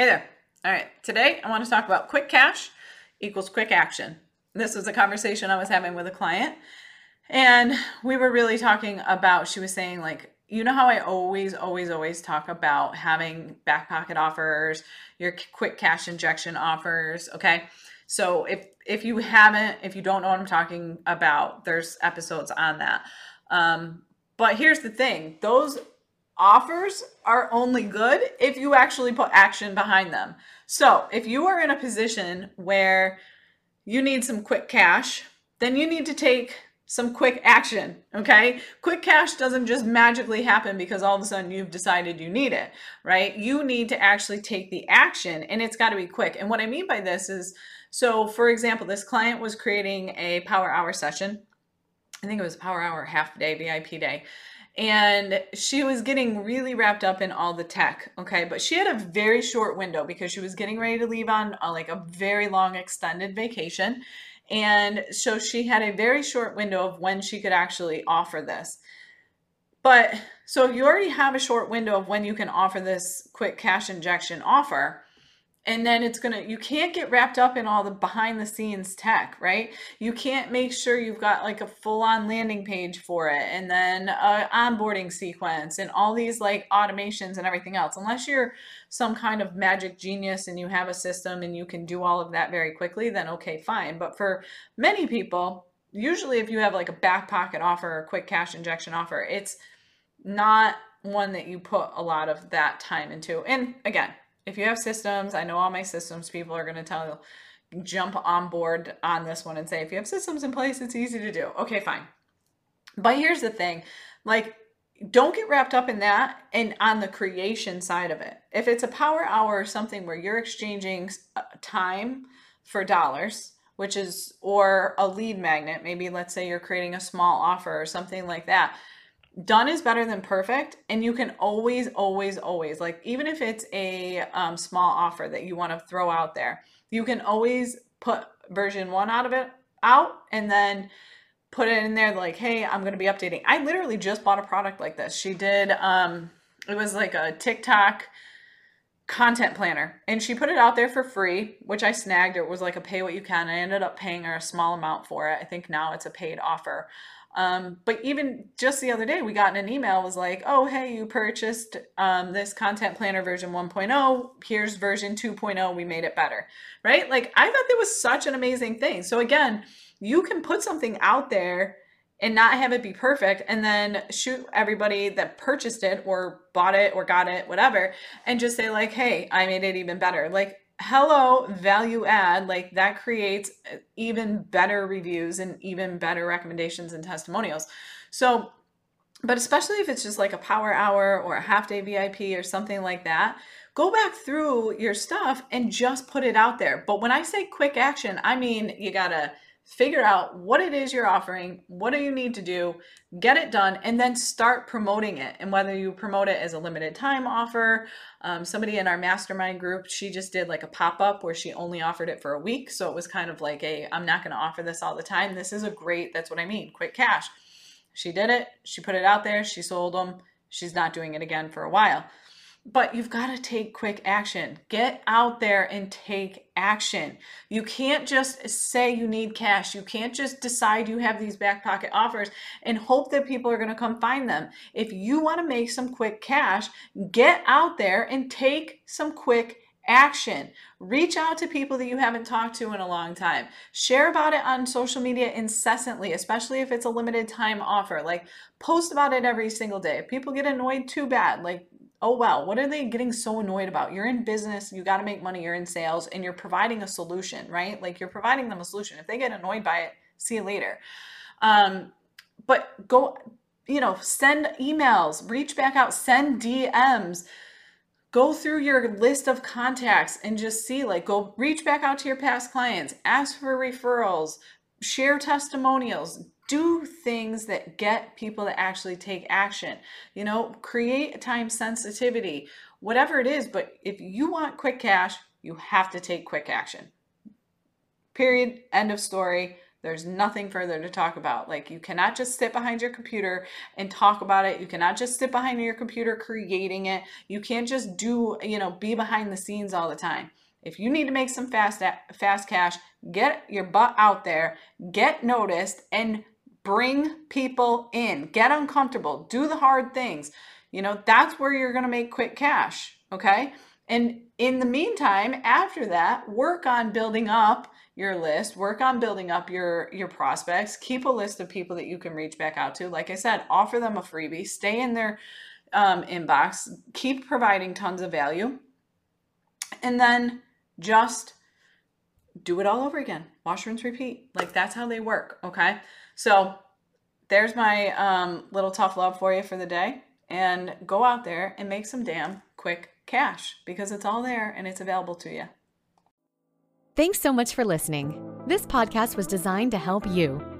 Hey there. All right. Today I want to talk about quick cash equals quick action. This was a conversation I was having with a client. And we were really talking about, she was saying, like, you know how I always, always, always talk about having back pocket offers, your quick cash injection offers. Okay. So if if you haven't, if you don't know what I'm talking about, there's episodes on that. Um, but here's the thing: those offers are only good if you actually put action behind them. So, if you are in a position where you need some quick cash, then you need to take some quick action. Okay. Quick cash doesn't just magically happen because all of a sudden you've decided you need it, right? You need to actually take the action and it's got to be quick. And what I mean by this is so, for example, this client was creating a power hour session. I think it was a power hour half day, VIP day and she was getting really wrapped up in all the tech okay? But she had a very short window because she was getting ready to leave on a, like a very long extended vacation. And so she had a very short window of when she could actually offer this. But so if you already have a short window of when you can offer this quick cash injection offer and then it's gonna you can't get wrapped up in all the behind the scenes tech right? You can't make sure you've got like a full on landing page for it and then a onboarding sequence and all these like automations and everything else. Unless you're some kind of magic genius and you have a system and you can do all of that very quickly then okay fine. But for many people usually if you have like a back pocket offer or quick cash injection offer it's not one that you put a lot of that time into. And again if you have systems, I know all my systems people are going to tell you, jump on board on this one and say, if you have systems in place, it's easy to do. Okay, fine. But here's the thing like, don't get wrapped up in that and on the creation side of it. If it's a power hour or something where you're exchanging uh, time for dollars, which is, or a lead magnet, maybe let's say you're creating a small offer or something like that done is better than perfect and you can always always always like even if it's a um, small offer that you want to throw out there you can always put version one out of it out and then put it in there like hey i'm going to be updating. I literally just bought a product like this. She did um it was like a tiktok content planner and she put it out there for free which i snagged. It was like a pay what you can. I ended up paying her a small amount for it. I think now it's a paid offer um, but even just the other day, we got an email was like, oh, hey, you purchased um, this content planner version 1.0. Here's version 2.0. We made it better, right? Like, I thought that was such an amazing thing. So, again, you can put something out there and not have it be perfect and then shoot everybody that purchased it or bought it or got it, whatever, and just say, like, hey, I made it even better. Like, hello value add like that creates uh, even better reviews and even better recommendations and testimonials. So but especially if it's just like a power hour or a half day vip or something like that go back through your stuff and just put it out there. But when i say quick action i mean you gotta figure out what it is you're offering, what do you need to do, get it done, and then start promoting it. And whether you promote it as a limited time offer, um, somebody in our mastermind group, she just did like a pop up where she only offered it for a week. So it was kind of like a, I'm not going to offer this all the time. This is a great, that's what I mean, quick cash. She did it, she put it out there, she sold them. She's not doing it again for a while but you've got to take quick action. Get out there and take action. You can't just say you need cash. You can't just decide you have these back pocket offers and hope that people are going to come find them. If you want to make some quick cash, get out there and take some quick action. Reach out to people that you haven't talked to in a long time. Share about it on social media incessantly, especially if it's a limited time offer. Like post about it every single day. If people get annoyed, too bad. Like oh well what are they getting so annoyed about? You're in business you got to make money you're in sales and you're providing a solution right? Like you're providing them a solution. If they get annoyed by it see you later. Um, but go you know send emails reach back out send dms go through your list of contacts and just see like go reach back out to your past clients ask for referrals share testimonials do things that get people to actually take action you know create time sensitivity whatever it is but if you want quick cash you have to take quick action period end of story there's nothing further to talk about. Like, you cannot just sit behind your computer and talk about it. You cannot just sit behind your computer creating it. You can't just do, you know, be behind the scenes all the time. If you need to make some fast fast cash, get your butt out there, get noticed and bring people in. Get uncomfortable, do the hard things. You know, that's where you're going to make quick cash, okay? And in the meantime, after that, work on building up your list work on building up your your prospects keep a list of people that you can reach back out to like i said offer them a freebie stay in their um, inbox keep providing tons of value and then just do it all over again wash rinse repeat like that's how they work okay so there's my um, little tough love for you for the day and go out there and make some damn quick cash because it's all there and it's available to you Thanks so much for listening. This podcast was designed to help you.